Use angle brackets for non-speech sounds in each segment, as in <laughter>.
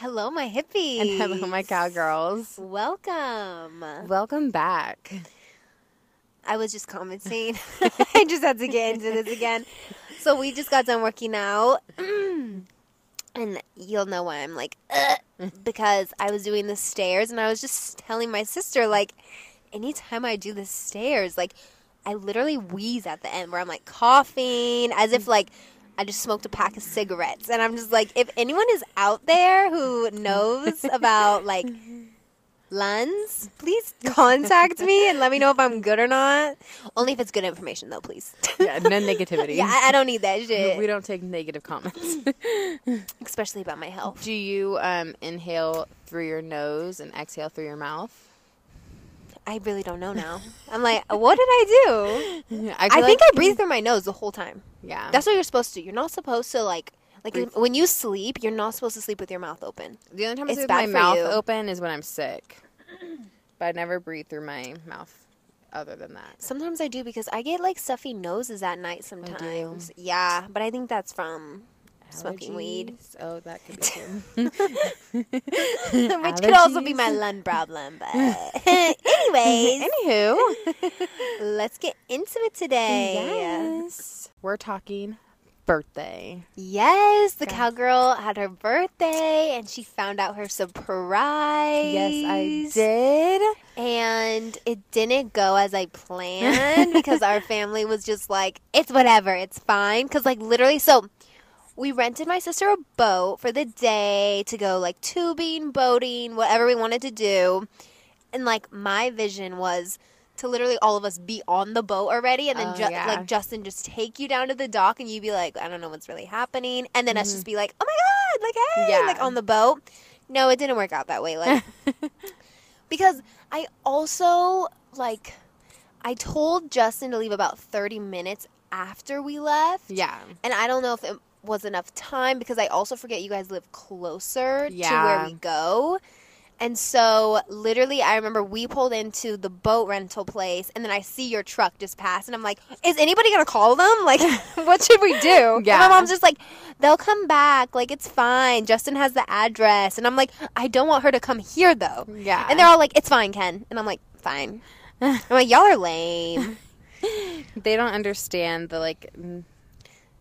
Hello, my hippies. And hello, my cowgirls. Welcome. Welcome back. I was just commenting. <laughs> <laughs> I just had to get into this again. So we just got done working out. <clears throat> and you'll know why I'm like, <laughs> because I was doing the stairs and I was just telling my sister, like, anytime I do the stairs, like, I literally wheeze at the end where I'm like coughing as if like I just smoked a pack of cigarettes. And I'm just like, if anyone is out there who knows <laughs> about like lungs, please contact me and let me know if I'm good or not. Only if it's good information though, please. Yeah, no negativity. <laughs> yeah, I, I don't need that shit. We don't take negative comments. Especially about my health. Do you um, inhale through your nose and exhale through your mouth? I really don't know now. I'm like, uh, what did I do? <laughs> I, I think like- I breathe through my nose the whole time. Yeah. That's what you're supposed to. You're not supposed to like like Breathe. when you sleep, you're not supposed to sleep with your mouth open. the only time I sleep with my mouth you. open is when I'm sick. But I never breathe through my mouth other than that. Sometimes I do because I get like stuffy noses at night sometimes. Yeah, but I think that's from smoking weed. Oh, that could be too. <laughs> Which could also be my lung problem. But <laughs> anyways, Anywho. <laughs> let's get into it today. Yes. We're talking birthday. Yes, the cowgirl had her birthday and she found out her surprise. Yes, I did. And it didn't go as I planned because our family was just like, it's whatever, it's fine. Because, like, literally, so we rented my sister a boat for the day to go, like, tubing, boating, whatever we wanted to do. And, like, my vision was to literally all of us be on the boat already and then Oh, ju- yeah. like Justin just take you down to the dock and you'd be like I don't know what's really happening and then us Mhm. just be like oh my god like hey Yeah. like on the boat no it didn't work out that way like <laughs> because I also like I told Justin to leave about 30 minutes after we left. yeah. And I don't know if it was enough time because I also forget you guys live closer to where we go. And so literally I remember we pulled into the boat rental place and then I see your truck just pass and I'm like, is anybody gonna call them? <laughs> Like <laughs> what should we do? And Yeah. my mom's just like, they'll come back, like it's fine. Justin has the address and I'm like, I don't want her to come here though. Yeah. And they're all like, it's fine, Ken. And I'm like, fine. <laughs> I'm like, y'all are lame. they don't understand the like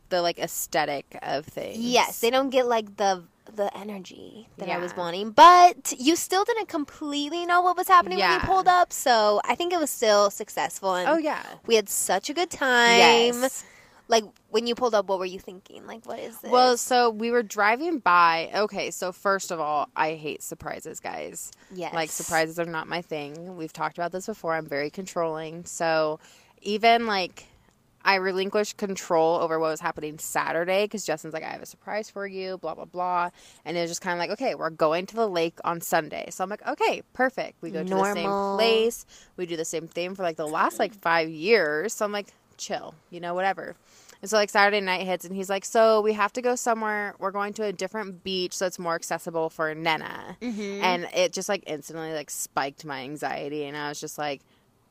the like aesthetic of things. yes, they don't get like the the energy that I was wanting. But you still didn't completely know what was happening when you pulled up. So I think it was still successful. And Oh yeah. we had such a good time. Yes. Like when you pulled up, what were you thinking? Like, what is this? Well, so we were driving by. Okay, so first of all, I hate surprises, guys. yes. Like surprises are not my thing. We've talked about this before. I'm very controlling. So even like I relinquished control over what was happening Saturday because Justin's like, I have a surprise for you, blah blah blah, and it was just kind of like, okay, we're going to the lake on Sunday. So I'm like, okay, perfect. We go to the same place. We do the same thing for like the last like five years. So I'm like, chill, you know, whatever. And so like Saturday night hits and he's like, so we have to go somewhere. We're going to a different beach so it's more accessible for Nena Mhm. and it just like instantly like spiked my anxiety and i was just like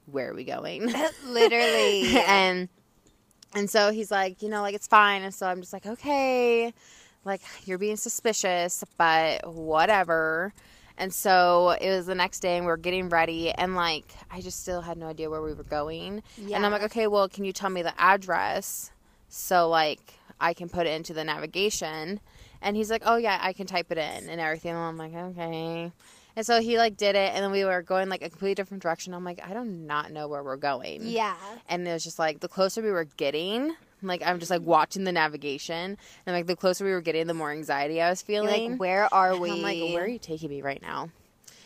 where are we going <laughs> literally. and and so he's like you know like it's fine. And so i'm just like okay like you're being suspicious but whatever. And so it was the next day and we are getting ready and like i just still had no idea where we were going. Yeah. and i'm like okay well can you tell me the address so like i can put it into the navigation? And he's like oh yeah i can type it in and everything. And i'm like okay and so he like did it and then we were going like a completely different direction i'm like i do not know where we're going yeah. and it was just like the closer we were getting like i'm just like watching the navigation and like the closer we were getting the more anxiety i was You're feeling like, where are And we? I'm like, where are you taking me right now?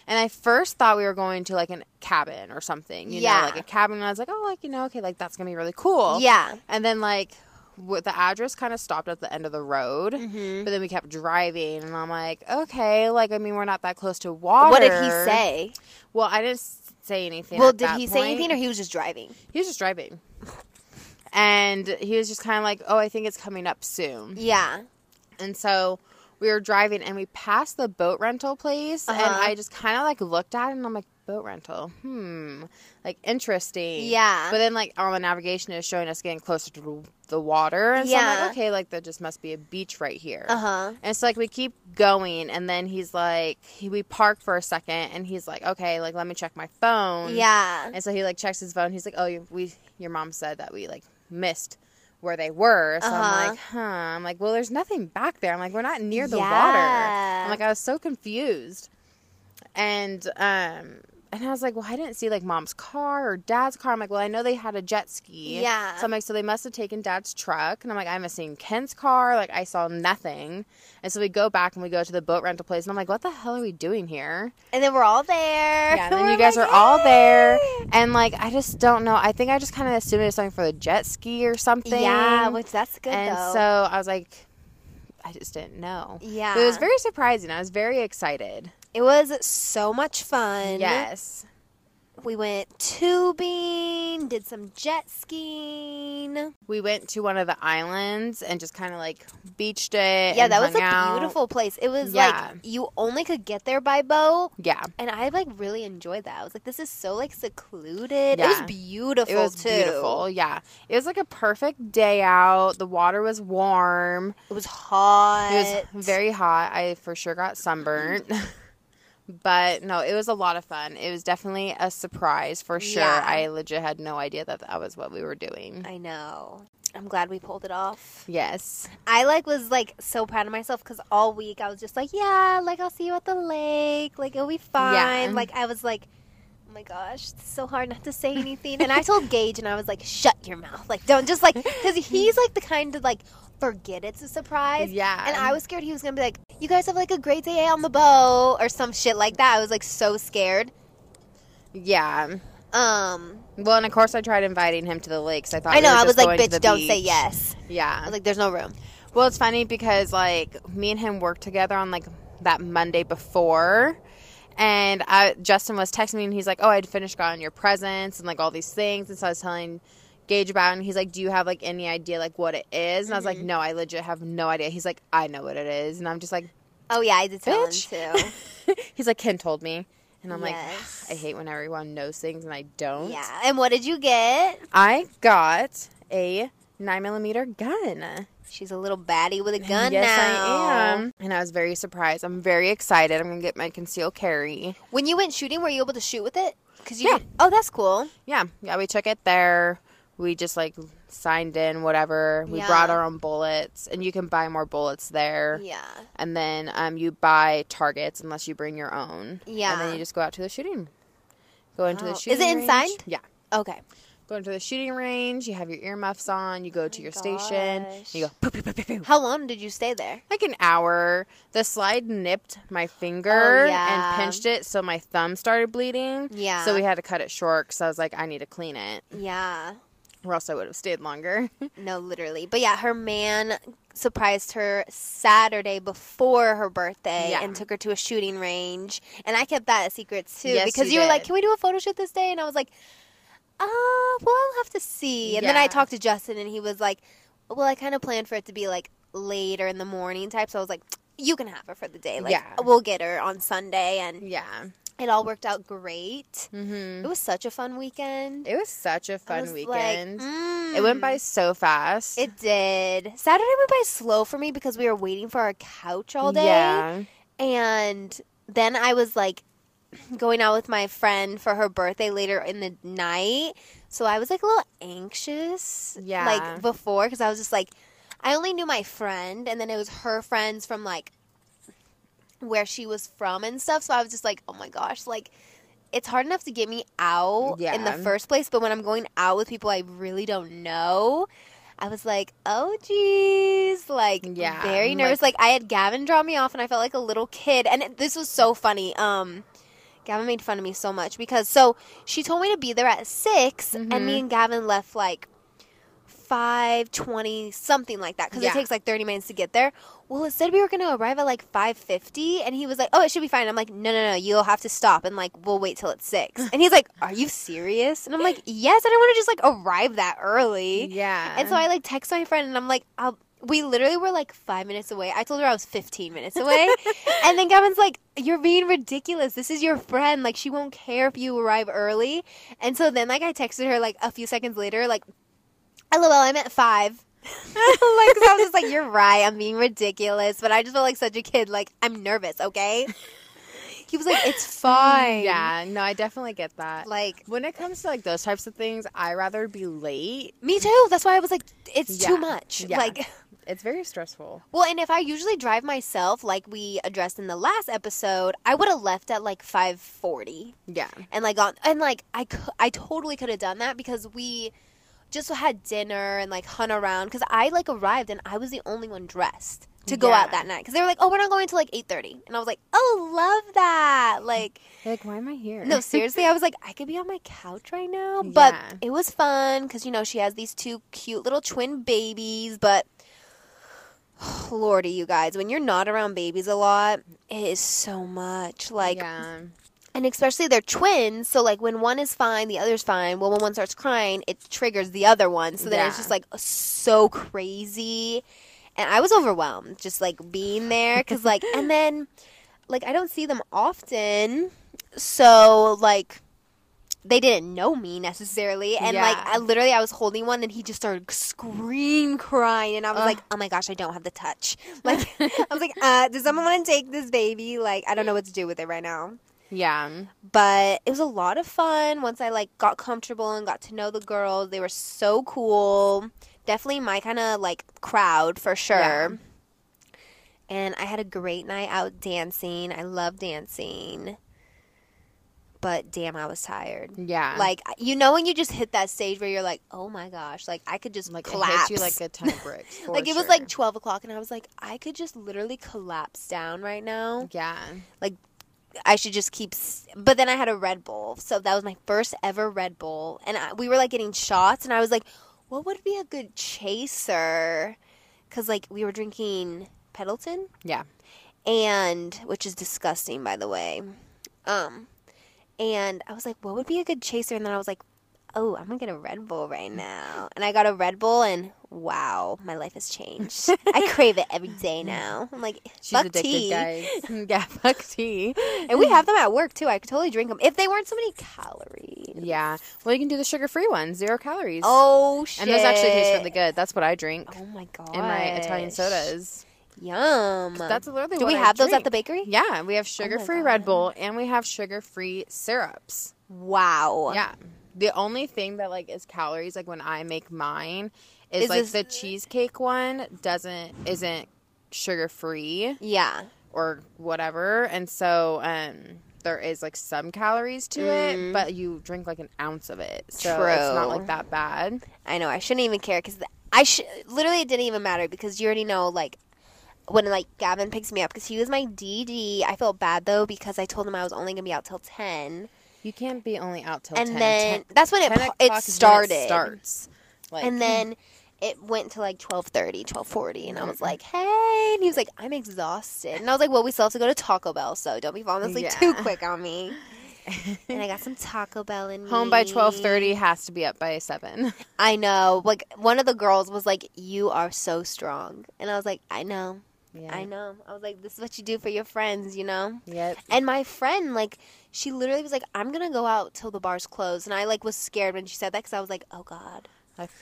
And I first thought we were going to like a cabin or something, you Yeah. know, like a cabin. And I was like, oh, like you know, okay, like that's gonna be really cool. Yeah. And then like, the address kind of stopped at the end of the road, Mhm. but then we kept driving, and I'm like, okay, like I mean, we're not that close to water. What did he say? Well, I didn't say anything. Well, did he say anything or he was just driving? He was just driving, and he was just kind of like, oh, I think it's coming up soon. Yeah. And so we were driving and we passed the boat rental place and Uh-huh. I just kind of like looked at it and I'm like boat rental hmm like interesting Yeah. but then like on the navigation is showing us getting closer to the water and so I'm Yeah. like okay like there just must be a beach right here Uh huh. and so like we keep going and then he's like he, we park for a second and he's like okay like let me check my phone Yeah. and so he like checks his phone. He's like, "Oh, you, we your mom said that we like missed where they were." So Uh-huh. I'm like, "Huh." I'm like, "Well, there's nothing back there." I'm like, "We're not near the water." I'm like, I was so confused, and um. And I was like, well, I didn't see like mom's car or dad's car. I'm like, well, I know they had a jet ski. Yeah. So I'm like, so they must have taken dad's truck. And I'm like, I haven't seen Ken's car. Like, I saw nothing. And so we go back and we go to the boat rental place. And I'm like, what the hell are we doing here? And then we're all there. Yeah, and then <laughs> you guys like, are all there, and like I just don't know. I think I just kind of assumed it was something for the jet ski or something. Yeah, which that's good and though. so I was like, I just didn't know. yeah, But it was very surprising. I was very excited. It was so much fun. Yes. We went tubing, did some jet skiing. We went to one of the islands and just kind of like beached it. Yeah, that was a out. beautiful place. It was Yeah. like you only could get there by boat. Yeah, And I like really enjoyed that. I was like, this is so like secluded. It was beautiful it was too. beautiful. Yeah, it was like a perfect day out. The water was warm. It was hot. It was very hot. I for sure got sunburnt. <laughs> but no, it was a lot of fun. It was definitely a surprise for sure. Yeah. I legit had no idea that that was what we were doing. I know. I'm glad we pulled it off. Yes. I like was like so proud of myself because all week I was just like, yeah, like I'll see you at the lake, like it'll be fine. Yeah. Like I was like, oh my gosh, it's so hard not to say anything. and I told Gage, and I was like, shut your mouth, like don't just like because he's like the kind to like forget it's a surprise. Yeah. And I was scared he was gonna be like, you guys have like a great day on the boat or some shit like that. I was like so scared. Yeah. Um, Well, and of course, I tried inviting him to the lakes. I thought I we know. were I was like, bitch, don't say beach. yes. I Yeah. was like, there's no room. Well, it's funny because like me and him worked together on like that Monday before. And I, Justin was texting me and he's like, "Oh, I'd finished gotten your presents and like all these things." And so I was telling Gage about, it, and he's like, "Do you have like any idea like what it is?" And I was like, Mhm. "No, I legit have no idea." He's like, "I know what it is," and I'm just like, Oh yeah, I did tell Bitch. him too. <laughs> "He's like, Ken told me," and I'm Yes. like, "I hate when everyone knows things and I don't." Yeah. And what did you get? I got a nine millimeter gun. She's a little baddie with a gun yes, now. I am. And I was very surprised. I'm very excited. I'm gonna get my concealed carry. When you went shooting, were you able to shoot with it? Cause you Yeah. did- oh, that's cool. Yeah, yeah. We took it there. We just like signed in, whatever. We Yeah. brought our own bullets, and you can buy more bullets there. Yeah. And then um, you buy targets unless you bring your own. Yeah. And then you just go out to the shooting. Go into Wow. the shooting. Is it range. inside? Yeah. Okay. Go into the shooting range. You have your earmuffs on. You go oh to my your station. gosh. You go poo, poo, poo, poo, poo. How long did you stay there? like an hour. The slide nipped my finger Oh, yeah. and pinched it, so my thumb started bleeding. Yeah. So we had to cut it short because I was like, I need to clean it, Yeah. or else I would have stayed longer. <laughs> No, literally. But yeah, her man surprised her Saturday before her birthday Yeah. and took her to a shooting range. And I kept that a secret too Yes, because you you, were like, "Can we do a photo shoot this day?" And I was like, "Uh, well, I'll have to see." And then I talked to Justin and he was like, "Well, I kind of planned for it to be like later in the morning type." So I was like, "You can have her for the day. Like, Yeah. we'll get her on Sunday." And yeah. it all worked out great. hmm It was such a fun weekend. It was such a fun was like, weekend. mm. It went by so fast. It did. Saturday went by slow for me because we were waiting for our couch all day. Yeah. And then I was like going out with my friend for her birthday later in the night. So I was like a little anxious. Yeah. Like before because I was just like, I only knew my friend and then it was her friends from like where she was from and stuff. So I was just like, oh my gosh, like. It's hard enough to get me out in the first place, but when I'm going out with people I really don't know, I was like, oh geez, like Yeah, very like- nervous. Like, I had Gavin draw me off, and I felt like a little kid. And it, this was so funny. Um, Gavin made fun of me so much because so she told me to be there at 6 and Mhm. me and Gavin left like five twenty something like that because Yeah. it takes like thirty minutes to get there. Well, it said we were gonna arrive at like five fifty, and he was like, "Oh, it should be fine." I'm like, "No, no, no, you'll have to stop and like we'll wait till it's 6. <laughs> And he's like, "Are you serious?" And I'm like, "Yes, I don't want to just like arrive that early." Yeah. And so I like text my friend and I'm like, I'll we literally were like five minutes away. I told her I was 15 minutes away. <laughs> and then Gavin's like, You're being ridiculous. This is your friend. Like, she won't care if you arrive early. And so then, like, I texted her, like, a few seconds later, like, LOL, I'm at five. <laughs> like, 'cause I was just like, You're right. I'm being ridiculous. But I just felt like such a kid. Like, I'm nervous, okay? <laughs> He was like, It's fine. Yeah, no, I definitely get that. Like, when it comes to like those types of things, I rather be late. me too. That's why I was like, It's Yeah. too much. Yeah. Like, It's very stressful. Well, and if I usually drive myself, like we addressed in the last episode, I would have left at like five forty, Yeah. and like on and like I I totally could have done that because we just had dinner and like hung around because I like arrived and I was the only one dressed to go out that night because they were like, oh, we're not going till like eight thirty, and I was like, oh, love that, like. Like, why am I here? No, <laughs> seriously, I was like, I could be on my couch right now, but Yeah. it was fun because you know she has these two cute little twin babies. But lordy, you guys, when you're not around babies a lot, it is so much. Like, yeah. and especially they're twins, so like when one is fine, the other's fine. Well, when one starts crying, it triggers the other one. So then it's just like so crazy, and I was overwhelmed just like being there because like, and then like I don't see them often, so like they didn't know me necessarily. And like I literally I was holding one and he just started scream crying. And I was Ugh. like oh my gosh I don't have the touch. <laughs> Like I was like uh does someone want to take this baby? Like I don't know what to do with it right now. Yeah. but it was a lot of fun. Once I like got comfortable and got to know the girls they were so cool. Definitely my kind of like crowd for sure. Yeah. and I had a great night out dancing. I love dancing but damn I was tired Yeah. like you know when you just hit that stage where you're like, oh my gosh, like I could just like collapse. you like a ton of <laughs> bricks. Like, it was sure. like twelve o'clock, and I was like, I could just literally collapse down right now. Yeah. Like I should just keep. s- But then I had a Red Bull, so that was my first ever Red Bull, and I, we were like getting shots, and I was like, what would be a good chaser? Because like we were drinking Pendleton, Yeah. and which is disgusting, by the way. Um, and I was like, what would be a good chaser? And then I was like, oh, I'm gonna get a Red Bull right now. And I got a Red Bull, and wow, my life has changed. I <laughs> crave it every day now. I'm like, She's fuck addicted, tea. guys. <laughs> <laughs> yeah, fuck tea. And we have them at work too. I could totally drink them if they weren't so many calories. Yeah. Well, you can do the sugar-free ones, zero calories. Oh shit! and those actually taste really good. That's what I drink Oh my god! in my Italian sodas. Yum. That's literally Do we have those at the bakery? Yeah, we have sugar-free Red Bull and we have sugar-free syrups. Wow. Yeah. The only thing that like is calories, like when I make mine, is, Is like this- the cheesecake one doesn't isn't sugar free Yeah. or whatever, and so um there is like some calories to it, Mm. but you drink like an ounce of it, so it's not like that bad. I know. I shouldn't even care because I should. Literally, it didn't even matter because you already know. Like when like Gavin picks me up because he was my DD. I felt bad though because I told him I was only gonna be out till ten, You can't be only out till and 10. then 10 that's when it 10 pa- o'clock it is when started. starts. Like, and then it went to like 12.30 12.40 and i was Mhm. like hey and he was like i'm exhausted and i was like well we still have to go to taco bell so don't be falling asleep too quick on me <laughs> and i got some taco bell in home by twelve thirty has to be up by seven. i know like one of the girls was like you are so strong and i was like i know Yeah. i know i was like this is what you do for your friends you know Yep. and my friend like she literally was like i'm gonna go out till the bars close and i like was scared when she said that because i was like oh god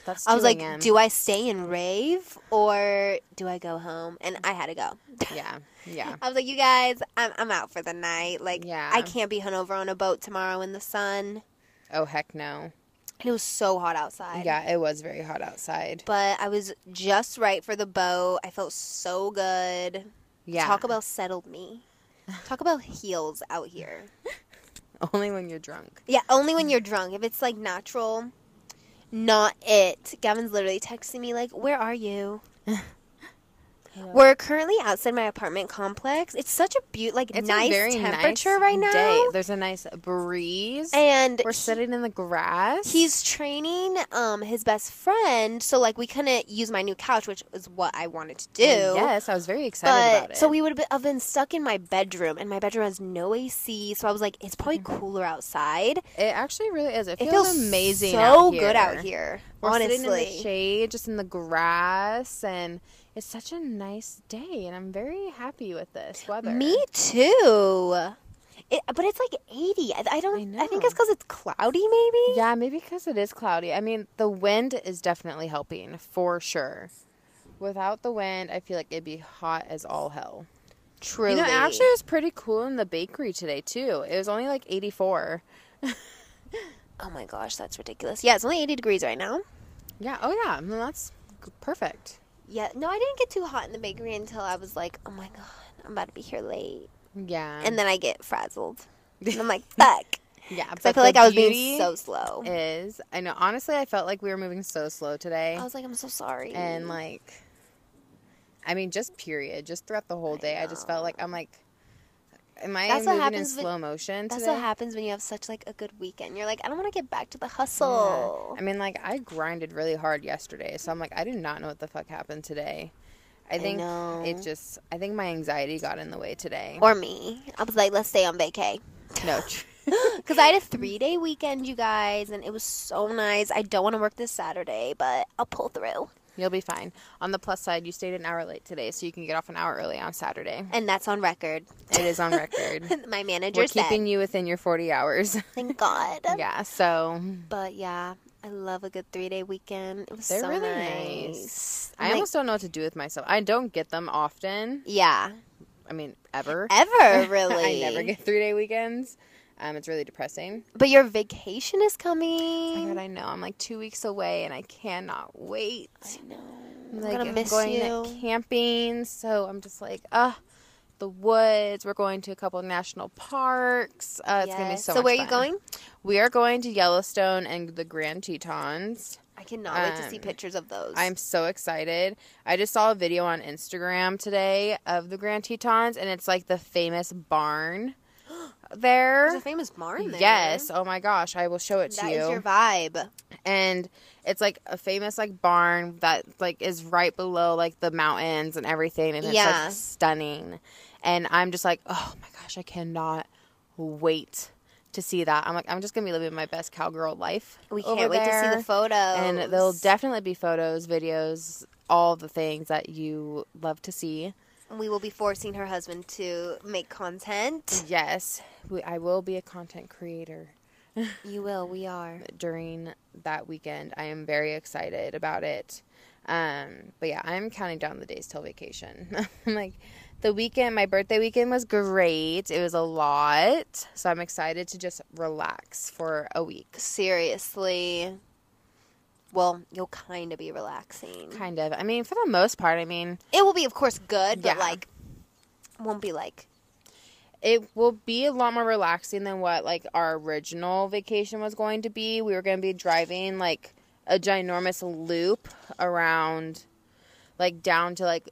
that's I was like, do I stay and rave or do I go home? And I had to go. Yeah. <laughs> Yeah. I was like, you guys, I'm, I'm out for the night. Like, Yeah. I can't be hungover on a boat tomorrow in the sun. Oh heck no. It was so hot outside. Yeah, it was very hot outside. But I was just right for the boat. I felt so good. Yeah. Talk about settled me. Talk about heels out here. <laughs> Only when you're drunk. Yeah, only when you're drunk. If it's like natural, not it. Gavin's literally texting me like, "Where are you?" <laughs> We're currently outside my apartment complex. It's such a beautiful, like It's nice temperature nice right now, Day. There's a nice breeze. and We're sitting in the grass. he's training um his best friend. So like we couldn't use my new couch, which is what I wanted to do. Yes, I was very excited But about it. so we would have been, stuck in my bedroom, and my bedroom has no AC. So I was like, it's probably cooler outside. it actually really is. It It feels, feels amazing. so out good out here. We're honestly, sitting in the shade, just in the grass, and it's such a nice day, and I'm very happy with this weather. Me too. It, but it's like 80. I, I don't. I I, think it's because it's cloudy, maybe. Yeah, maybe because it is cloudy. I mean, the wind is definitely helping for sure. Without the wind, I feel like it'd be hot as all hell. Truly. You know, actually, it was pretty cool in the bakery today too. It was only like 84. <laughs> Oh my gosh, that's ridiculous. Yeah, it's only 80 degrees right now. Yeah. Oh yeah. Well, that's perfect. Yeah. No, I didn't get too hot in the bakery until I was like, oh my god, I'm about to be here late, Yeah. and then I get frazzled. <laughs> And I'm like, fuck. yeah. 'Cause I feel like I was being so slow. Is I know. Honestly, I felt like we were moving so slow today, I was like, I'm so sorry. and like, I mean, just period, just throughout the whole I day, I, just felt like I'm like, am I That's moving in happens with- slow motion Today? That's what happens when you have such like a good weekend. You're like, I don't want to get back to the hustle. I mean, like I grinded really hard yesterday, so I'm like, I do not know what the fuck happened today. I think know. it just, I think my anxiety got in the way today. Or me. I was like, let's stay on vacay. no, <laughs> Because I had a three day weekend, you guys, and it was so nice. I don't want to work this Saturday, but I'll pull through. You'll be fine. On the plus side, you stayed an hour late today, so you can get off an hour early on Saturday. And that's on record. It is on record. <laughs> My manager We're said, keeping you within your 40 hours. <laughs> thank God. yeah, so But yeah, I love a good three day weekend. It was They're so really nice. nice. I'm like, almost don't know what to do with myself. I don't get them often. yeah, I mean, ever. ever really. <laughs> I never get three day weekends. Um, it's really depressing. But your vacation is coming. Oh god, I know. I'm like two weeks away and I cannot wait. I know. I'm I'm like gonna miss going you. camping, so I'm just like, uh the woods. We're going to a couple of national parks. Uh, it's gonna be Yes. so. So where are you going? We are going to Yellowstone and the Grand Tetons. I cannot wait to see Um, pictures of those. I'm so excited. I just saw a video on Instagram today of the Grand Tetons, and it's like the famous barn there. There's a famous barn there. Yes. Oh my gosh, I will show it to That you. is your vibe. and it's like a famous like barn that like is right below like the mountains and everything, and it's Yeah. like stunning. And I'm just like, oh my gosh, I cannot wait to see that. I'm like, I'm just gonna be living my best cowgirl life. We can't wait to see the photos. And there'll definitely be photos, videos, all the things that you love to see. We will be forcing her husband to make content. Yes, we, I will be a content creator You will. We are. <laughs> during that weekend. I am very excited about it. Um, but yeah, I'm counting down the days till vacation. <laughs> I'm like, the weekend, my birthday weekend was great. It was a lot. So I'm excited to just relax for a week. Seriously. Well, you'll kind of be relaxing. Kind of. I mean, for the most part, I mean, It will be, of course, good, but Yeah. like, won't be like. it will be a lot more relaxing than what like our original vacation was going to be. We were going to be driving like a ginormous loop around like down to like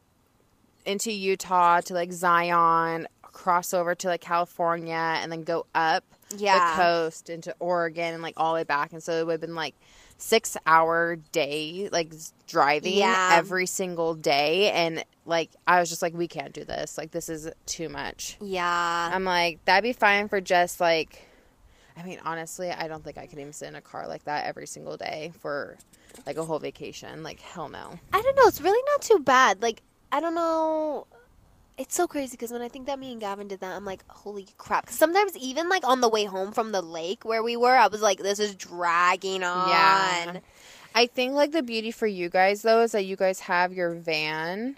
into Utah to like Zion, cross over to like California and then go up Yeah. the coast into Oregon and like all the way back and so it would have been like 6 hour day like driving Yeah. every single day and like I was just like we can't do this. Like this is too much. Yeah. I'm like, that'd be fine for just like, I mean, honestly, I don't think I could even sit in a car like that every single day for like a whole vacation. Like, hell no. I don't know. It's really not too bad. Like, I don't know. It's so crazy because when I think that me and Gavin did that, I'm like, holy crap. 'Cause sometimes, even like on the way home from the lake where we were, I was like, this is dragging on. Yeah. I think like the beauty for you guys though is that you guys have your van.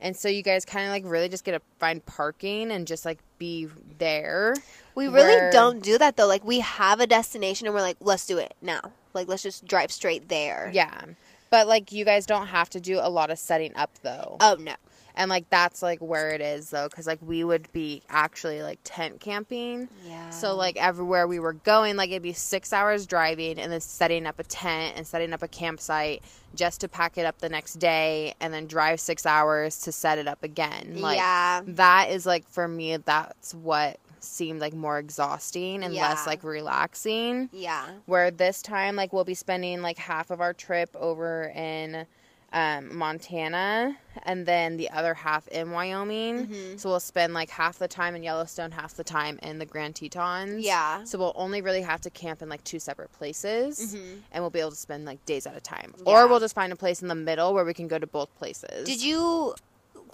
And so you guys kind of like really just get to find parking and just like be there. We really Where- don't do that though. Like, we have a destination and we're like, let's do it now. Like, let's just drive straight there. Yeah. But like you guys don't have to do a lot of setting up though. Oh, no. And like that's like where it is though cuz like we would be actually like tent camping. Yeah. So like everywhere we were going, like it'd be six hours driving and then setting up a tent and setting up a campsite just to pack it up the next day and then drive six hours to set it up again. Like yeah. that is like for me that's what seemed like more exhausting and less like relaxing. Yeah. Where this time like we'll be spending like half of our trip over in um, Montana, and then the other half in Wyoming. Mhm. So we'll spend like half the time in Yellowstone, half the time in the Grand Tetons. Yeah. So we'll only really have to camp in like two separate places, Mhm. and we'll be able to spend like days at a time. Yeah. Or we'll just find a place in the middle where we can go to both places. Did you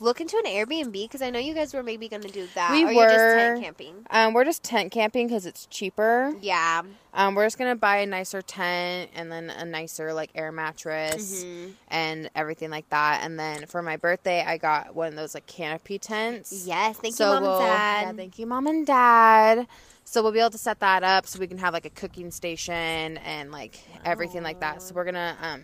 look into an Airbnb? Because I know you guys were maybe going to do that. We or you're just tent camping. Um, we're just tent camping because it's cheaper. Yeah. Um, we're just gonna buy a nicer tent and then a nicer like air mattress Mhm. and everything like that. And then for my birthday, I got one of those like canopy tents. Yes. Thank so you, mom we'll, and dad. Yeah, thank you, mom and dad. So we'll be able to set that up so we can have like a cooking station and like everything like that. So we're gonna um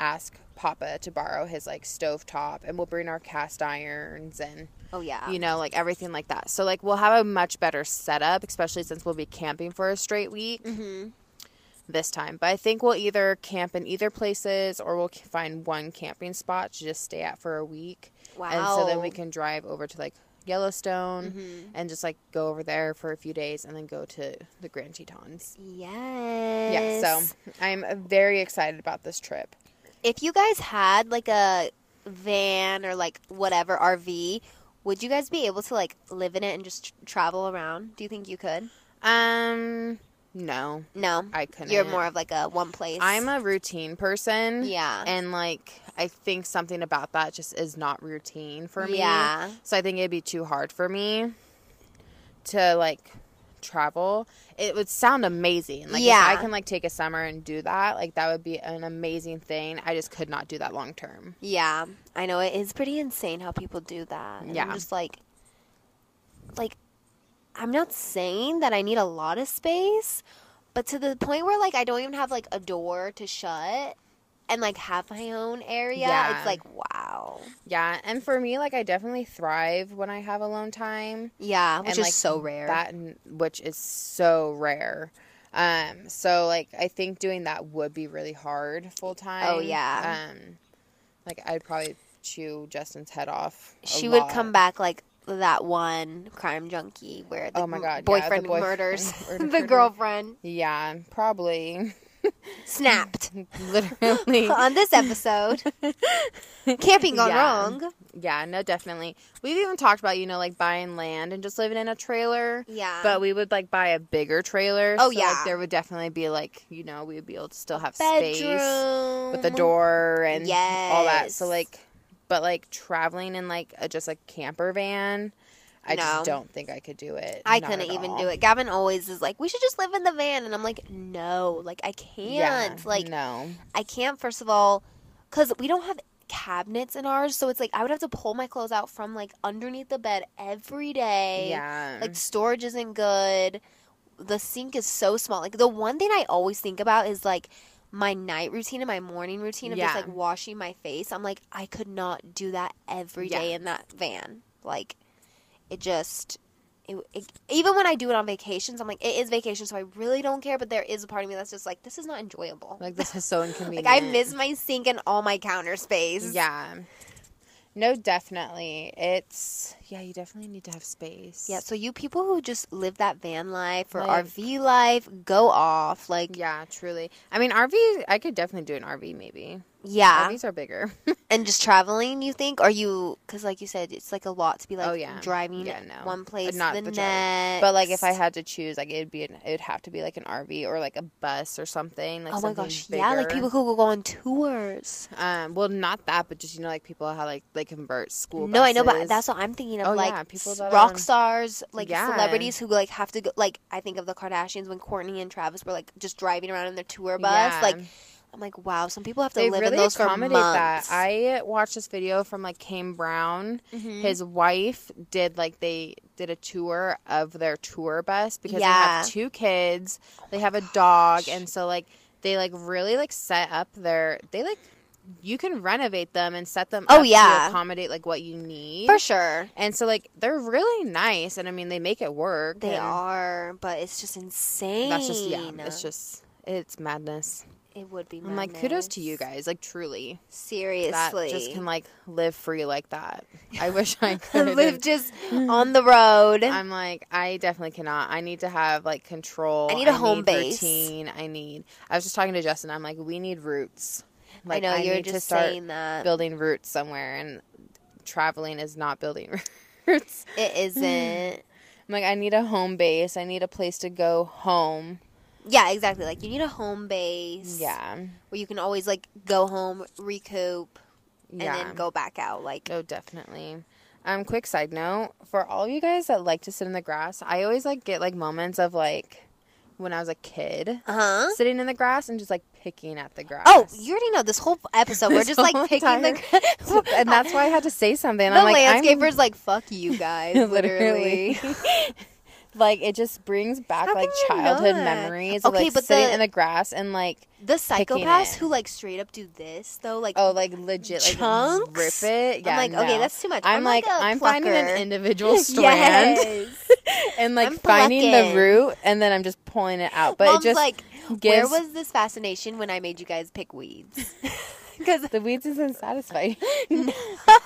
ask Papa to borrow his like stove top and we'll bring our cast irons and oh yeah. you know like everything like that. So like we'll have a much better setup, especially since we'll be camping for a straight week hmm this time. But I think we'll either camp in either places or we'll find one camping spot to just stay at for a week. Wow. And so then we can drive over to like Yellowstone Mhm. and just like go over there for a few days and then go to the Grand Tetons. Yes. Yeah, so I'm very excited about this trip. If you guys had like a van or like whatever RV, would you guys be able to like live in it and just tr- travel around? Do you think you could? Um, no, No. I couldn't. You're more of like a one place. I'm a routine person. yeah. And like, I think something about that just is not routine for me. Yeah. So I think it'd be too hard for me to like travel. It would sound amazing. Like Yeah. if I can like take a summer and do that, like that would be an amazing thing. I just could not do that long term. Yeah, I know it is pretty insane how people do that. And Yeah. I'm just like, like, I'm not saying that I need a lot of space, but to the point where like I don't even have like a door to shut and like have my own area. Yeah. It's like wow. Yeah, and for me, like I definitely thrive when I have alone time. Yeah, which and is like so rare. That which is so rare. Um, so like I think doing that would be really hard full time. Oh, yeah. Um, like I'd probably chew Justin's head off. she would come back like that one crime junkie where the Oh my God, yeah, the boyfriend boyfriend murders <laughs> <laughs> the girlfriend. Yeah, probably. Snapped <laughs> Literally. <laughs> on this episode. Camping gone Yeah. wrong. yeah, no, definitely. We've even talked about you know like buying land and just living in a trailer. Yeah, But we would like buy a bigger trailer. Oh, so, yeah. like, there would definitely be like you know we would be able to still have space with the door and all that. So like, but like traveling in like a, just a camper van, I No. just don't think I could do it. I Not couldn't even all. do it. Gavin always is like, "We should just live in the van," and I'm like, "No, like I can't. Yeah, like no. I can't. First of all, because we don't have cabinets in ours, so it's like I would have to pull my clothes out from like underneath the bed every day. Yeah. like storage isn't good. The sink is so small. Like the one thing I always think about is like my night routine and my morning routine of just like washing my face. I'm like, I could not do that every Yeah. day in that van. Like, it just. It, it, even when I do it on vacations, I'm like, it is vacation, so I really don't care. But there is a part of me that's just like, this is not enjoyable. like this is so inconvenient. <laughs> Like I miss my sink and all my counter space. Yeah. No, definitely. It's yeah. You definitely need to have space. Yeah, so you people who just live that van life or Like- RV life, go off. Like, Yeah, truly. I mean, RV. I could definitely do an RV. Maybe yeah. RVs are bigger. <laughs> And just traveling, you think? Or you, because like you said, it's like a lot to be like Oh, yeah. driving Yeah, no. one place, Not the the next. But like, if I had to choose, like it'd be an, it'd have to be like an RV or like a bus or something. Like oh my gosh, yeah, like people who go on tours. Um, well, not that, but just you know, like people how like they convert school. No, I know, but that's what I'm thinking of. Oh, like yeah, people that rock are- stars, like celebrities who like have to go. Like I think of the Kardashians when Kourtney and Travis were like just driving around in their tour bus. Yeah. Like I'm like, wow, some people have to they live really in those for accommodate months. that. I watched this video from like Kane Brown. Mhm. His wife did like they did a tour of their tour bus because Yeah. they have two kids, they have a dog, and so like they like really like set up their they like you can renovate them and set them Oh, up yeah. to accommodate like what you need. for sure. And so like they're really nice and I mean they make it work. They are, but it's just insane. That's just yeah, it's just it's madness. It would be. I'm like kudos to you guys, like truly. Seriously, That just can like live free like that. I wish I <laughs> could live just on the road. I'm like, I definitely cannot. I need to have like control. I need a home base. Routine. I need. I was just talking to Justin. I'm like, we need roots. Like I know you're need to just saying that. building roots somewhere, and traveling is not building <laughs> roots. It isn't. I'm like, I need a home base. I need a place to go home. Yeah, exactly. Like you need a home base. Yeah, Where you can always like go home, recoup, and yeah. then go back out. Like Oh, definitely. Um, quick side note for all you guys that like to sit in the grass, I always like get like moments of like when I was a kid uh huh. sitting in the grass and just like picking at the grass. Oh, you already know this whole episode. We're <laughs> just like picking the. <laughs> Grass. <laughs> and that's why I had to say something. the I'm like, I'm- landscaper's like, "Fuck you guys," literally. Like it just brings back How like childhood not? memories of Okay, like but sitting the- in the grass and like The psychopaths who like straight up do this though, like oh like legit like Chunks? rip it. Yeah, I'm like, okay, that's too much. I'm, like, I'm finding plucker. an individual <laughs> strand <laughs> and like I'm finding the root and then I'm just pulling it out. But Mom's it just like, gives where was this fascination when I made you guys pick weeds? <laughs> Because the weeds isn't satisfying.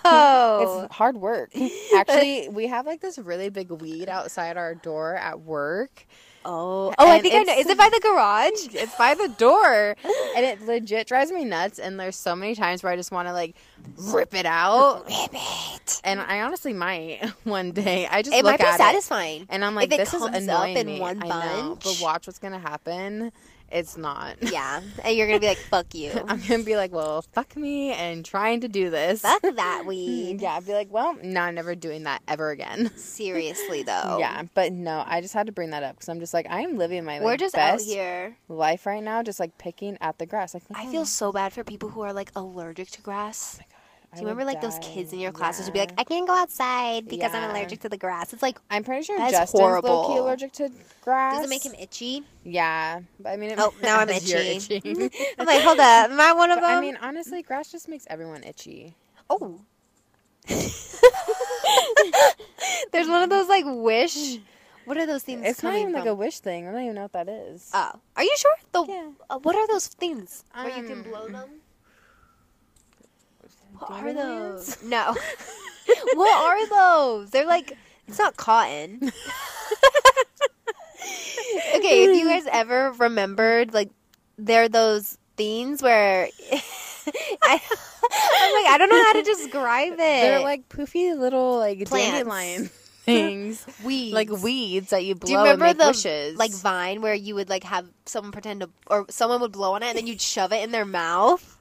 oh, It's hard work. Actually, we have like this really big weed outside our door at work. oh, oh, I think I know. Is it by the garage? <laughs> It's by the door, and it legit drives me nuts. And there's so many times where I just want to like rip it out, Rip it. and I honestly might <laughs> one day. I just It look might be at it, satisfying. and I'm like, If it this is comes up annoying in me. one I know, but watch what's gonna happen. It's not. Yeah, and you're gonna be like, "Fuck you, <laughs> I'm gonna be like, well, fuck me, and trying to do this. fuck that <laughs> weed." Yeah, I'd be like, well, no, I'm never doing that ever again. Seriously <laughs> though. Yeah, but no, I just had to bring that up because I'm just like, I'm living my like, We're just best out here. life right now, just like picking at the grass. Like, I feel so bad for people who are like allergic to grass. Oh I Do you remember like those kids in your classes would be like, I can't go outside because I'm allergic to the grass. It's like, I'm pretty sure That's horrible. allergic to grass. does it make him itchy? Yeah, but I mean, it Oh, <laughs> now I'm itchy. <laughs> I'm like, hold up, am I one of But, them? I mean, honestly, grass just makes everyone itchy. oh. <laughs> There's one of those like wish. What are those things? It's not even like a wish thing. I don't even know what that is. Oh, are you sure? The Yeah. uh, what are those things where you can Um, blow them? What are those? <laughs> No. <laughs> what are those? They're like it's not cotton. <laughs> okay, if you guys ever remembered, like, they're those things where I, I'm like, I don't know how to describe it. They're like poofy little like Plants. dandelion things, weeds, like weeds that you blow Do you remember the wishes. like Vine where you would like have someone pretend to, or someone would blow on it and then you'd shove it in their mouth?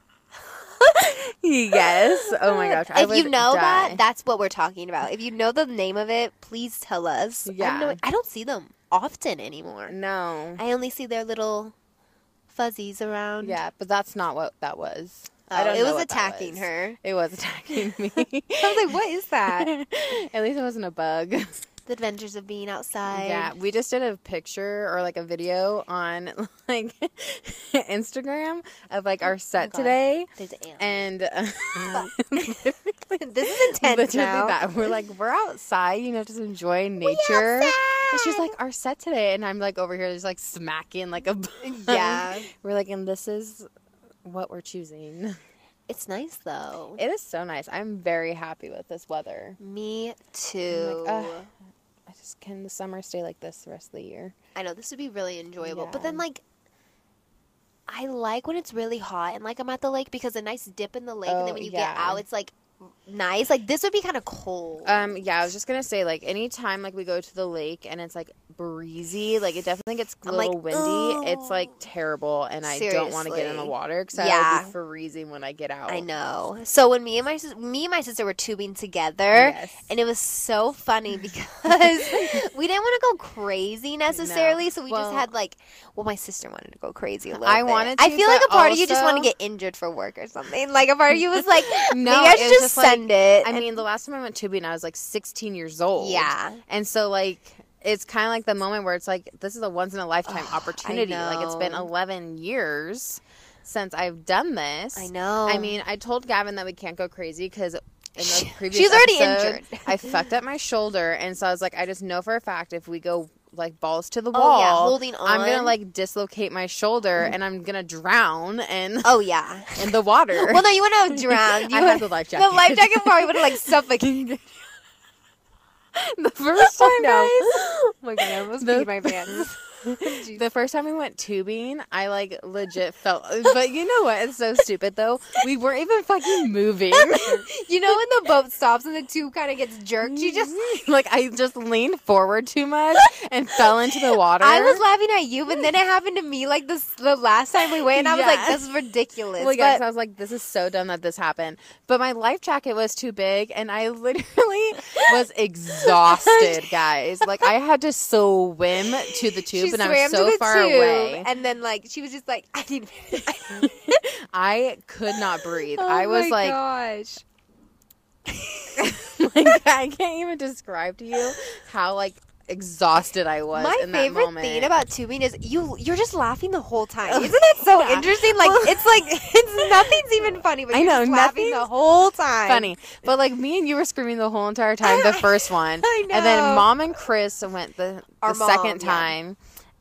<laughs> yes. Oh my gosh. I if you know die. that, that's what we're talking about. If you know the name of it, please tell us. I Yeah. no- I don't see them often anymore. no. I only see their little fuzzies around. Yeah, but that's not what that was. Oh, I don't it was attacking was. her. It was attacking me. <laughs> I was like, what is that? <laughs> At least it wasn't a bug. The adventures of being outside. Yeah, we just did a picture or like a video on <laughs> like <laughs> Instagram of like our set God. today, There's an ant. and uh, <laughs> this is intense literally now. that we're like we're outside, you know, just enjoying nature. And she's like, our set today, and I'm like over here, just like smacking like a. Yeah. we're like, and this is what we're choosing. It's nice though. It is so nice. I'm very happy with this weather. Me too. I just can the summer stay like this the rest of the year. I know this would be really enjoyable, but then like. I like when it's really hot and like I'm at the lake because a nice dip in the lake and Oh, then when you get out it's like nice. Like this would be kind of cold. Um, yeah, I was just gonna say, like, anytime like we go to the lake and it's like breezy, like it definitely gets a I'm little like, windy. It's like terrible, and I don't want to get in the water because I Yeah. will be freezing when I get out. I know. So when me and my me and my sister were tubing together, Yes. and it was so funny <laughs> because <laughs> we didn't want to go crazy necessarily, No. so we Well- just had like, well, my sister wanted to go crazy a little I bit. wanted To, I feel like a part of you just want to get injured for work or something. Like a part of you was like, <laughs> No, maybe I should just, just like- it. I And- mean, the last time I went tubing, I was like 16 years old. yeah. and so like. It's kind of like the moment where it's like this is a once in a lifetime I opportunity. Like it's been 11 years since I've done this. I know. I mean, I told Gavin that we can't go crazy because in the <laughs> previous She's already episode, injured. I fucked up my shoulder, and so I was like, I just know for a fact if we go like balls to the Oh, wall, yeah, holding on. I'm gonna like dislocate my shoulder, mm. and I'm gonna drown and <laughs> oh yeah. in the water. Well, no, you wouldn't have drowned. <laughs> You I would, had the life jacket. The life jacket probably would have like <laughs> suffocated. the first oh, time, Oh, no. guys. Oh my god, I almost The- peed my pants. <laughs> the first time we went tubing, I like legit felt. But you know what? It's so stupid though. We weren't even fucking moving. <laughs> you know when the boat stops and the tube kind of gets jerked, you just <laughs> like I just leaned forward too much and fell into the water. I was laughing at you, but then it happened to me like this the last time we went, and I was like, "This is ridiculous." Well, guys, but I was like, this is so dumb that this happened. But my life jacket was too big, and I literally was exhausted, guys. Like I had to swim to the tube, she and I was so far tube, away. and then like she was just like, "I need." <laughs> I could not breathe. Oh I was my like, "Gosh." <laughs> like, I can't even describe to you how like exhausted I was My in that favorite moment. thing about tubing is you you're just laughing the whole time. <laughs> Isn't that so Yeah. interesting? Like it's like it's nothing's even funny, but I you're know, just laughing the whole time. funny, but like me and you were screaming the whole entire time. The first one, I and then mom and Chris went the, the mom, second yeah.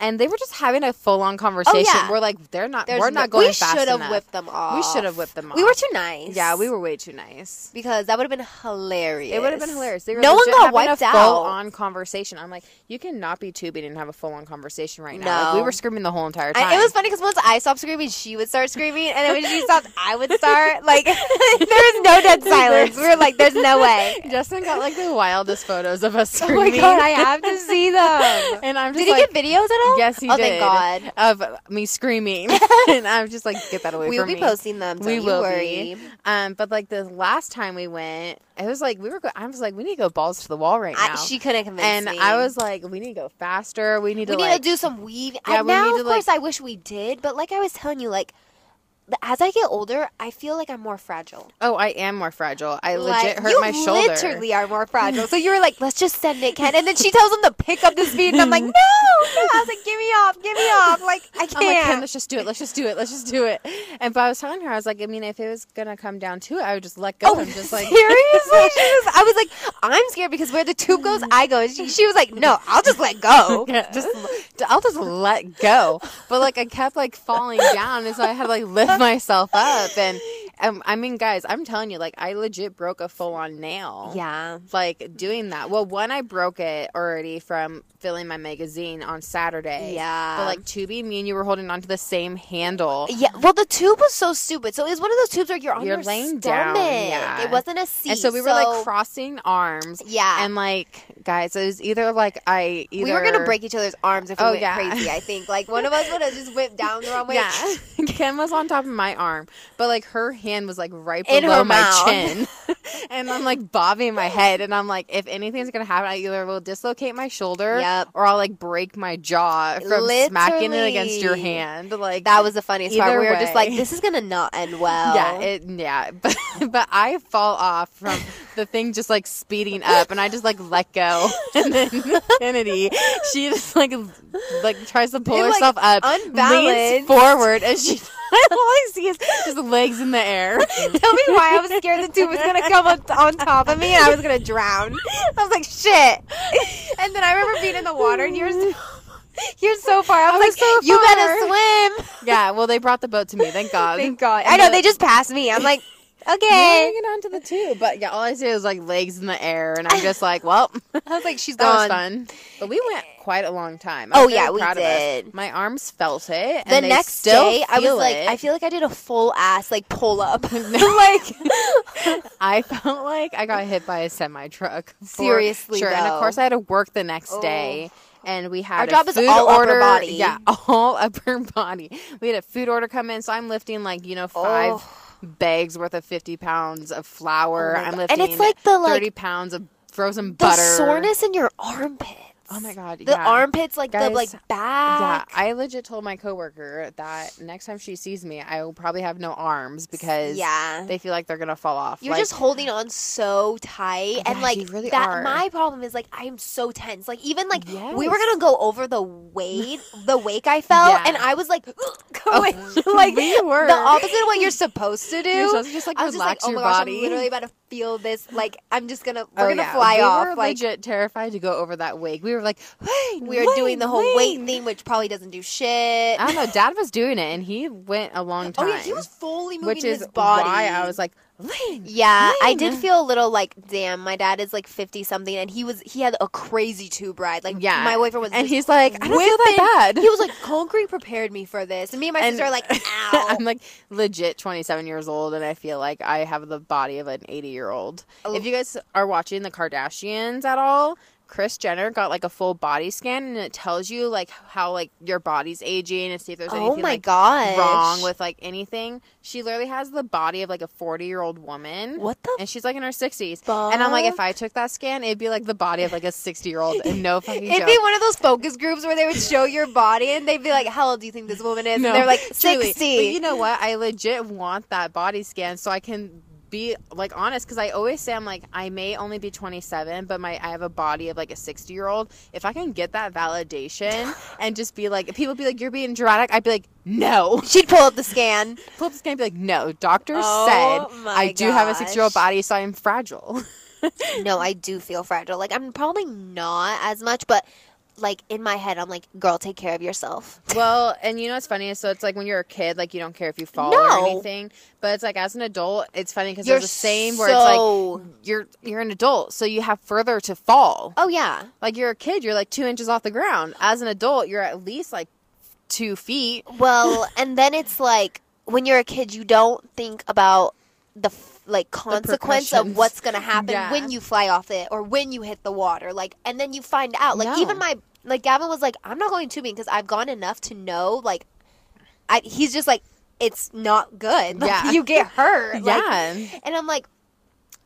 And they were just having a full on conversation. Oh, yeah. We're like, they're not, There's we're no- not going fast. we should have whipped them off. We should have whipped them off. We were too nice. yeah, we were way too nice. because that would have been hilarious. It would have been hilarious. They were no one got wiped a out. full on conversation. I'm like, you cannot be tubing and have a full on conversation right now. Like, we were screaming the whole entire time. I, it was funny because once I stopped screaming, she would start screaming, and then when she stopped, I would start. Like <laughs> there was no dead <laughs> silence. We were like, "There's no <laughs> way." Justin got like the wildest photos of us Screaming. Oh my god, I have to see them. and I'm just Did he like, get videos at all? Yes, he oh, did. thank God. Of me screaming, <laughs> and I'm just like, get that away We from me. We will be posting them. Don't We you will worry. be. Um, but like the last time we went, it was like we were. Go- I was like, we need to go balls to the wall right now. I, she couldn't convince and me. I was like, we need to go faster. We need we to need like to do some weave. Yeah, I, we now, of like- course, I wish we did, but like I was telling you, like as I get older, I feel like I'm more fragile. Oh, I am more fragile. I Like, legit hurt my shoulder. You literally are more <laughs> fragile. So you were like, let's just send it, Ken. And then she tells him to pick up the speed, and I'm like, <laughs> no, no. I was like, give me off, give me off. Like I can't. I'm like, Ken, let's just do it. Let's just do it. Let's just do it. And but I was telling her, I was like, I mean, if it was gonna come down to it, I would just let go Oh, and just like seriously? <laughs> Was, I was like, I'm scared because where the tube goes, I go. And she, she was like, no, I'll just let go. Just I'll just let go. But like I kept like falling down, and so I had to like lift myself up. And um, I mean, guys, I'm telling you, like I legit broke a full on nail. Yeah. Like doing that. Well, one I broke it already from filling my magazine on Saturday. Yeah. But like Tubi, me and you were holding onto the same handle. Yeah, well, the tube was so stupid. So it was one of those tubes where you're on You're your laying stomach. down, yeah. It wasn't a seat. And so we were like crossing arms. Yeah. And like, guys, it was either like I either we were gonna break each other's arms if we Oh, went yeah. crazy. I think like one of us would have just whipped down the wrong way. <laughs> Yeah, Kim was on top of my arm, but like her hand was like right In below my mouth. chin, <laughs> and I'm like bobbing my head, and I'm like, if anything's gonna happen, I either will dislocate my shoulder, Yep. or I'll like break my jaw from smacking it against your hand. Like That was the funniest part. We were just like, this is gonna not end <laughs> well. yeah, it yeah, <laughs> but but I fall off from the thing just like speeding up, and I just like let go, and then Kennedy, she just like like tries to pull It, like, herself up, unbalanced. leans forward, and she. <laughs> all I see is just legs in the air. <laughs> Tell me why I was scared the tube was gonna come on, on top of me and I was gonna drown. I was like, shit. And then I remember being in the water and you're so, <laughs> you're so far. I was, I like, so you better swim. Yeah, well, they brought the boat to me. Thank God. Thank God. I know the- they just passed me. I'm like, okay. hanging on to the tube, but yeah, all I see is like legs in the air, and I'm just like, well, <laughs> I was like, she's gone. fun. But we went quite a long time. Oh, I'm very yeah, we of us. did. My arms felt it. The next day, I was feel like. I feel like I did a full ass like pull up. <laughs> <laughs> like, I felt like I got hit by a semi truck. Seriously, sure. And of course, I had to work the next Oh. day. And we had Our a job is food all upper order. body. Yeah, all upper body. We had a food order come in, so I'm lifting like you know five oh. Bags worth of fifty pounds of flour. Oh I'm lifting And it's like the, like- thirty pounds of frozen the butter. soreness in your armpits. Oh my god! The yeah. armpits, like the Guys, like Yeah. I legit told my coworker that next time she sees me, I will probably have no arms because yeah. they feel like they're gonna fall off. You're Like, just holding on so tight, oh and like really that. are. My problem is like I'm so tense. Like even like we were gonna go over the wake, the wake I felt, Yeah. and I was like <gasps> oh, going <laughs> like we were. the opposite of what you're supposed to do. You're supposed to just like I was just like, relax oh your my gosh, body. I'm literally about to feel this. Like I'm just gonna, we're Oh, gonna yeah. fly we off. Were like legit terrified to go over that wake. We were like, wait, we were wait, doing the whole wait. weight thing, which probably doesn't do shit. I don't know. Dad was doing it, and he went a long time. <laughs> oh yeah, he was fully moving which is his body. why I was like, Lane. Yeah, I did feel a little like, damn, my dad is like fifty something, and he was he had a crazy tube ride. Like, Yeah. my boyfriend was, And he's like, I don't feel that bad. He was like, concrete prepared me for this, and me and my And- sister are like, <laughs> ow. I'm like legit 27 years old, and I feel like I have the body of an 80 year old. Oh. If you guys are watching the Kardashians at all, Kris Jenner got like a full body scan, and it tells you like how like your body's aging and see if there's oh anything my like, wrong with like anything. She literally has the body of like a 40 year old woman. what the And she's like in her 60s. And I'm like, if I took that scan, it'd be like the body of like a 60 year old. And no fucking It'd joke. be one of those focus groups where they would show your body and they'd be like, "How old do you think this woman is?" No, and they're like, truly. 60. But you know what? I legit want that body scan so I can be like honest because I always say I'm like I may only be 27, but my I have a body of like a 60 year old. If I can get that validation <sighs> and just be like, people be like, "You're being dramatic," I'd be like, "No." <laughs> She'd pull up the scan. Pull up the scan and be like, "No." Doctor Oh said I do have a 60 year old body, so I'm fragile. <laughs> no, I do feel fragile. Like I'm probably not as much, but like in my head, I'm like, "Girl, take care of yourself." <laughs> Well, and you know what's funny? So it's like when you're a kid, like you don't care if you fall No. or anything. But it's like as an adult, it's funny because You're there's the same where it's like you're you're an adult, so you have further to fall. Oh yeah. Like you're a kid, you're like two inches off the ground. As an adult, you're at least like two feet. Well, and then it's like when you're a kid, you don't think about the like consequence of what's gonna happen Yeah. when you fly off it or when you hit the water. Like, and then you find out. Like, No. even my like Gavin was like, "I'm not going tubing because I've gone enough to know." Like, I he's just like, "It's not good. <laughs> Like, Yeah. you get hurt." <laughs> Like, yeah, and I'm like,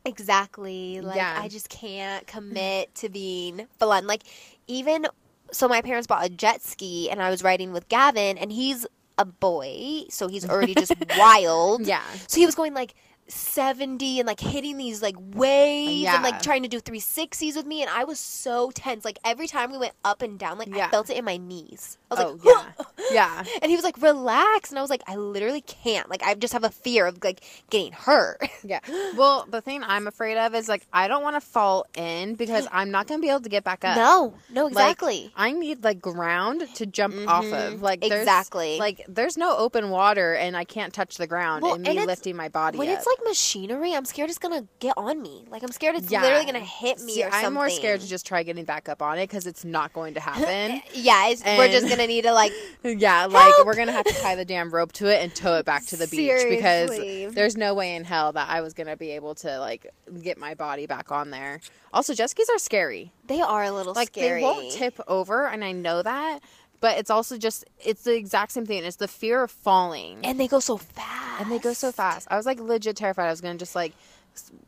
exactly. Like, Yeah. I just can't commit to being fun. Like, even so, my parents bought a jet ski, and I was riding with Gavin, and he's a boy, so he's already just <laughs> wild. yeah. So he was going like 70 and like hitting these like waves and like trying to do 360s with me and I was so tense. Like every time we went up and down, like I Yeah. felt it in my knees. I was Oh like, yeah, <laughs> yeah. and he was like, relax. And I was like, I literally can't. Like I just have a fear of like getting hurt. <laughs> Yeah. Well, the thing I'm afraid of is like I don't want to fall in because <gasps> I'm not gonna be able to get back up. no, no, Like, exactly. I need like ground to jump off of. Mhm. Like Exactly. Like there's no open water and I can't touch the ground Well, and and me it's- lifting my body. when up. it's like machinery, I'm scared it's gonna get on me. Like I'm scared it's Yeah. literally gonna hit me See, or something. I'm more scared to just try getting back up on it because it's not going to <laughs> happen. yeah, it's, we're just gonna need to like <laughs> yeah, like Help! we're gonna have to tie the damn rope to it and tow it back to the beach because there's no way in hell that I was gonna be able to like get my body back on there. Also, jet skis are scary. they are a little Like scary. they won't tip over, and I know that. But it's also just it's the exact same thing. It's the fear of falling. and they go so fast. and they go so fast. I was like legit terrified. I was gonna just like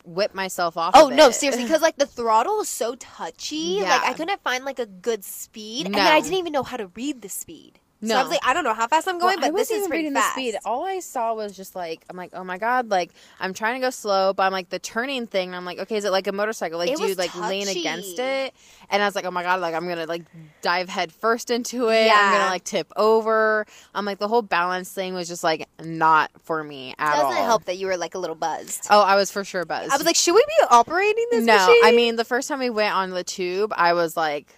whip myself off. Oh of no, seriously, because like the throttle was so touchy. Like I couldn't find like a good speed, and No. then I didn't even know how to read the speed. So I was like, I don't know how fast I'm going, Well, but this is pretty fast. the speed. All I saw was just like I'm like, oh my god, like I'm trying to go slow, but I'm like the turning thing. I'm like, okay, is it like a motorcycle? Like It do you like lean against it? And I was like, oh my god, like I'm gonna like dive head first into it. Yeah. I'm gonna like tip over. I'm like the whole balance thing was just like not for me at all. Doesn't help that you were like a little buzzed. Oh, I was for sure buzzed. I was like, should we be operating this no, machine? I mean the first time we went on the tube, I was like,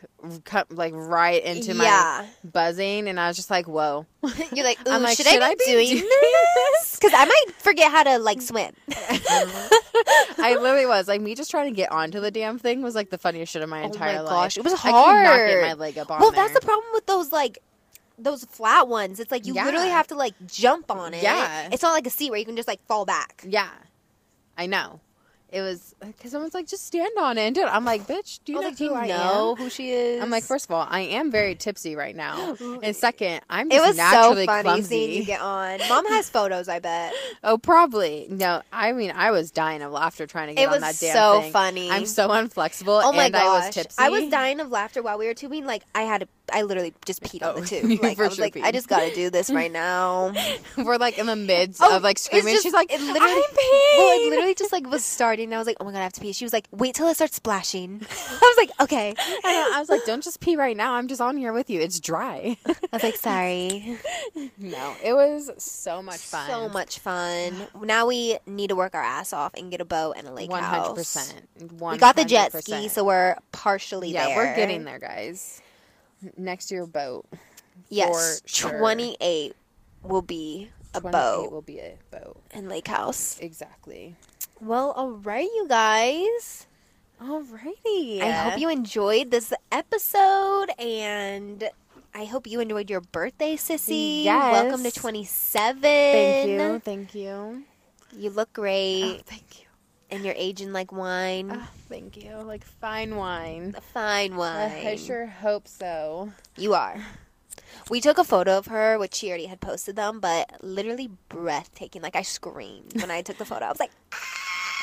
cut, like right into my buzzing, and I was just like, whoa. <laughs> You're like, Ooh, I'm like, should, should I I be, be doing doing this? <laughs> Because I might forget how to like swim. <laughs> I literally was like me just trying to get onto the damn thing was like the funniest shit of my Oh entire my life. gosh, it was hard. I could not get my leg up on well, there. that's the problem with those like those flat ones. It's like you Yeah. literally have to like jump on it. Yeah. it's not like a seat where you can just like fall back. Yeah, I know. It was because someone's like, just stand on it and do it. I'm like, bitch, do you know like, do who you I know who she is? I'm like, first of all, I am very tipsy right now, <gasps> and second, I'm it just was so funny clumsy. seeing you get on. Mom has <laughs> photos, I bet. Oh, probably. No, I mean, I was dying of laughter trying to get It on was that damn so thing. funny. I'm so unflexible. Oh my and gosh, I was tipsy. I was dying of laughter while we were tubing. Like I had to, I literally just peed on Oh, the tube. <laughs> Like I was sure like, peed. I just got to do this right now. <laughs> We're like in the midst Oh, of like screaming. just- She's like, it I'm literally- peeing. Well, it literally just like was starting. And I was like, oh my god, I have to pee. She was like, wait till it starts splashing. <laughs> I was like, okay. And I was like, don't just pee right now. I'm just on here with you. It's dry. I was like, sorry. no, it was so much fun. So much fun. Now we need to work our ass off and get a boat and a lake One hundred house. percent. We got the jet ski, so we're partially yeah, there. we're getting there, guys. Next year, boat. Yes, sure. twenty eight will be a 28 boat will be a boat. in lake house. Exactly. Well, all right, you guys. Alrighty. I hope you enjoyed this episode and I hope you enjoyed your birthday, Sissy. Yes. Welcome to 27. Thank you. Thank you. You look Oh, great thank you. And you're aging like wine. Oh, thank you. Like fine wine. A fine wine. I sure hope so. You are. We took a photo of her, which she already had posted them, but literally breathtaking. Like I screamed when I took the photo. I was like,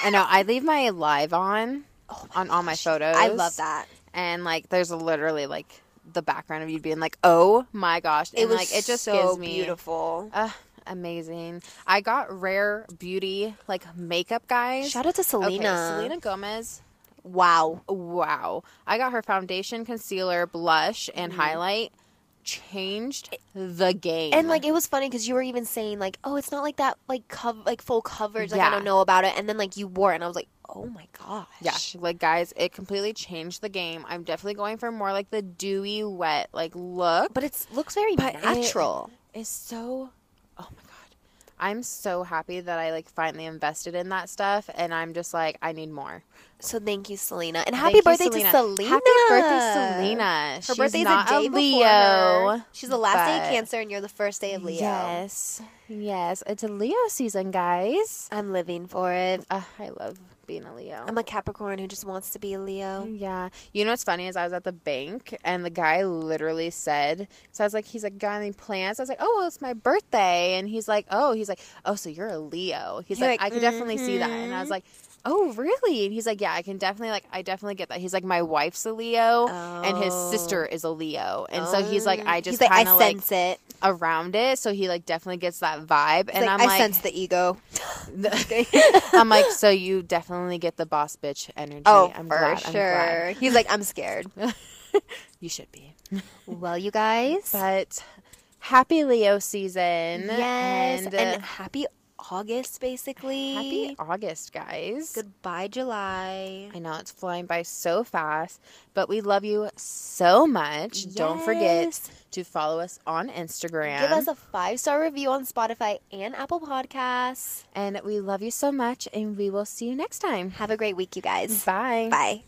I know. I leave my live on oh on all my photos. I love that. And like, there's literally like the background of you being like, "Oh my gosh!" And It was like it just so gives me beautiful. Uh, amazing. I got rare beauty like makeup guys. Shout out to Selena. Okay, Selena Gomez. Wow. Wow. I got her foundation, concealer, blush, and Mm-hmm. highlight. Changed the game. And like it was funny because you were even saying like, oh, it's not like that like cov- like full coverage. Like I don't know about it. And then like you wore it, and I was like, oh my gosh. yeah, like guys, it completely changed the game. I'm definitely going for more like the dewy, wet like look. But it looks very But natural. It is so oh my god i'm so happy that i like finally invested in that stuff and i'm just like i need more so thank you, Selena, and Thank happy you, birthday Selena. to Selena. happy birthday selena Her She's birthday's not a day a before leo her. She's the last day of Cancer, and you're the first day of Leo. yes yes it's a leo season guys I'm living for it. uh, i love being a leo I'm a Capricorn who just wants to be a Leo. yeah. You know what's funny is I was at the bank and the guy literally said, so I was like, he's like, got any plans? I was like, oh, well, it's my birthday. And he's like, oh, he's like, oh, so you're a Leo. He's like, like, I could definitely see that. And I was mhm. like, oh, really? And he's like, yeah, I can definitely, like, I definitely get that. He's like, my wife's a Leo and his Oh. sister is a Leo. And so he's like, I just He's like, I kind of like sense it. around it. So he like definitely gets that vibe. He's and like, I'm I like, sense the ego. <laughs> I'm like, so you definitely get the boss bitch energy. Oh, I'm for glad, I'm glad. sure. He's like, I'm scared. <laughs> You should be. well, you guys. But happy Leo season. yes, And, and, uh, happy August, basically. happy August, guys. Goodbye, July. I know it's flying by so fast, but we love you so much. Don't forget to follow us on Instagram. Give us a five star review on Spotify and Apple Podcasts. and we love you so much, and we will see you next time. Have a great week, you guys. Bye. Bye.